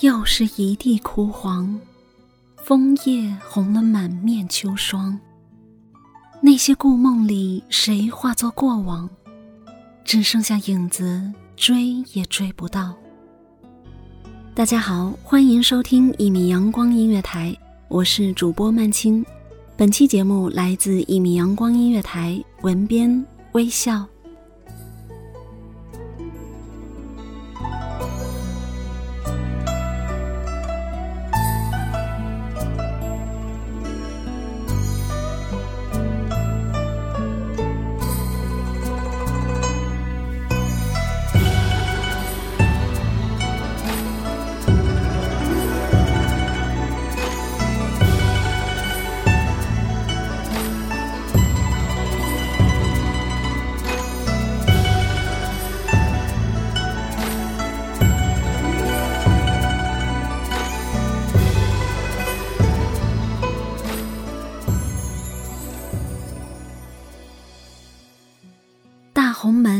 又是一地枯黄，枫叶红了满面秋霜。那些故梦里，谁化作过往？只剩下影子，追也追不到。大家好，欢迎收听一米阳光音乐台，我是主播曼青。本期节目来自一米阳光音乐台，文编微笑。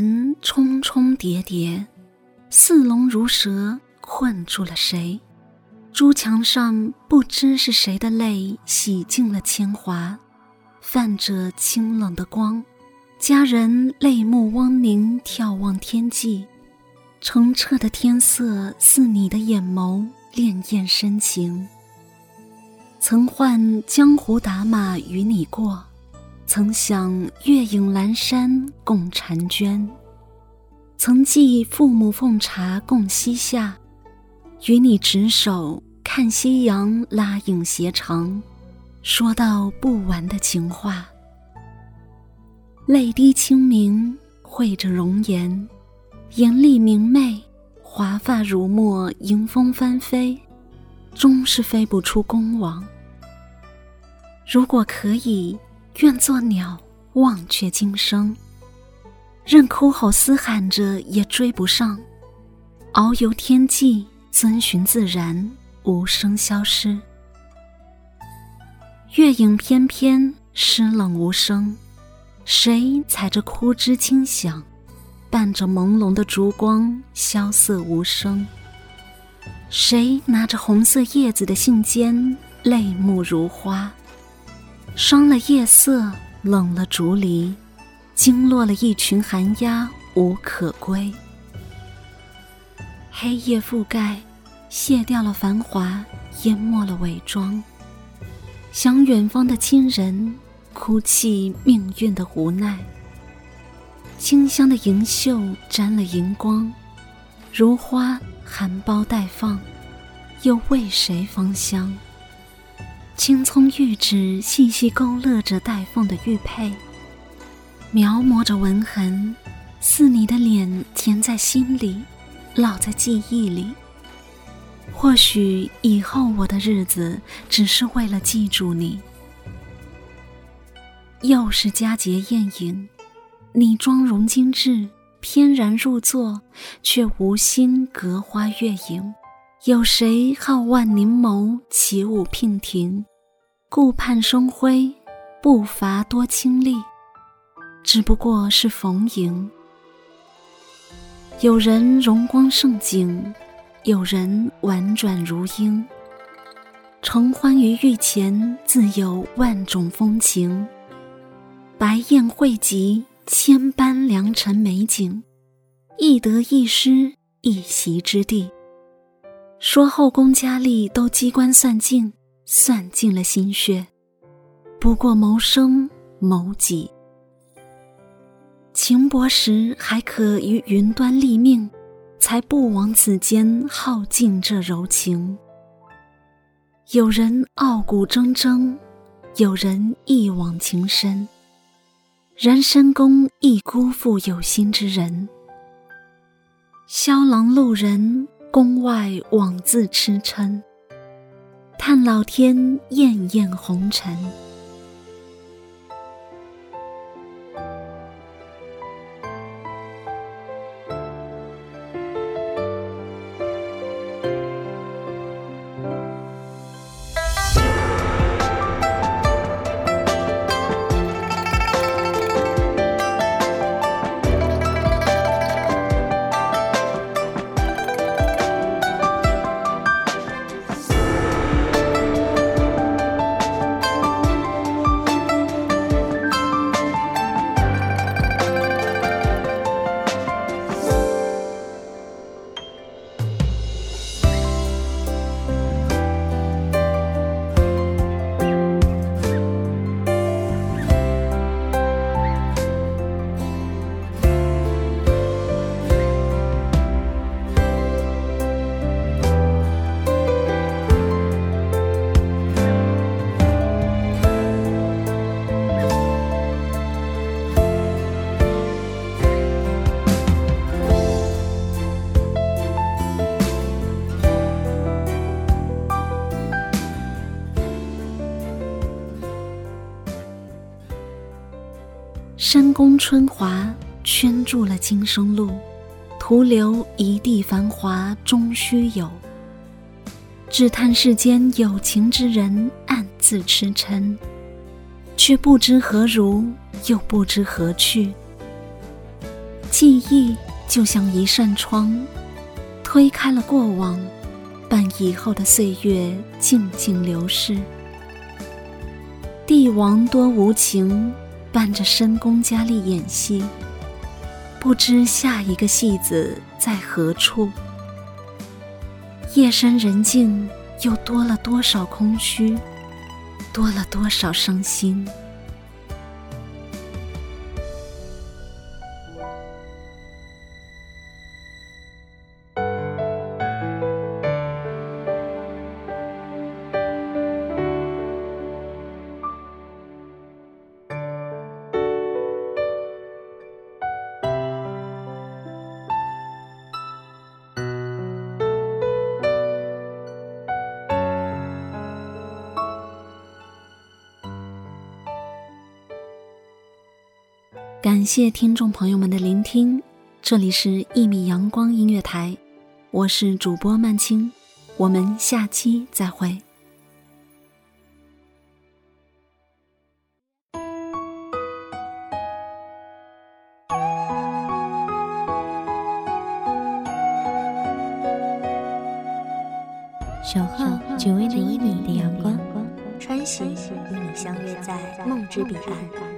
红门重重叠叠，似龙如蛇，困住了谁？朱墙上不知是谁的泪洗净了铅华，泛着清冷的光。佳人泪目汪凝，眺望天际，澄澈的天色似你的眼眸，潋滟深情。曾唤江湖打马与你过。曾想月影阑珊共婵娟，曾记父母奉茶共膝下，与你执手看夕阳拉影斜长，说到不完的情话。泪滴清明绘着容颜，眼里明媚，华发如墨迎风翻飞，终是飞不出宫网。如果可以。愿做鸟，忘却今生。任哭吼嘶喊着，也追不上。遨游天际，遵循自然，无声消失。月影翩翩，湿冷无声。谁踩着枯枝轻响，伴着朦胧的烛光，萧瑟无声。谁拿着红色叶子的信笺，泪目如花。霜了夜色，冷了竹篱，惊落了一群寒鸦，无可归。黑夜覆盖，卸掉了繁华，淹没了伪装。想远方的亲人，哭泣命运的无奈。清香的银袖沾了银光，如花含苞待放，又为谁芳香？青葱玉指细细勾勒着带凤的玉佩，描摹着纹痕，似你的脸填在心里，烙在记忆里。或许以后我的日子，只是为了记住你。又是佳节宴饮，你妆容精致，翩然入座，却无心隔花月影。有谁好万凝眸，起舞娉婷？顾盼生辉，步伐多清丽，只不过是逢迎。有人容光盛景，有人婉转如莺。承欢于御前，自有万种风情。白宴会集，千般良辰美景，一得一失，一席之地。说后宫佳丽都机关算尽。算尽了心血，不过谋生谋己。情薄时还可于云端立命，才不枉此间耗尽这柔情。有人傲骨铮铮，有人一往情深。然深宫亦辜负有心之人。萧郎路人，宫外枉自痴嗔。看老天艳艳红尘。深宫春华圈住了今生路，徒留一地繁华终须有。只叹世间有情之人暗自痴嗔，却不知何如，又不知何去。记忆就像一扇窗，推开了过往，伴以后的岁月静静流逝。帝王多无情。伴着深宫佳丽演戏，不知下一个戏子在何处。夜深人静，又多了多少空虚，多了多少伤心。感谢听众朋友们的聆听，这里是《一米阳光音乐台》，我是主播曼青，我们下期再会。守候只为那一米的阳光，穿行与你相约在梦之彼岸。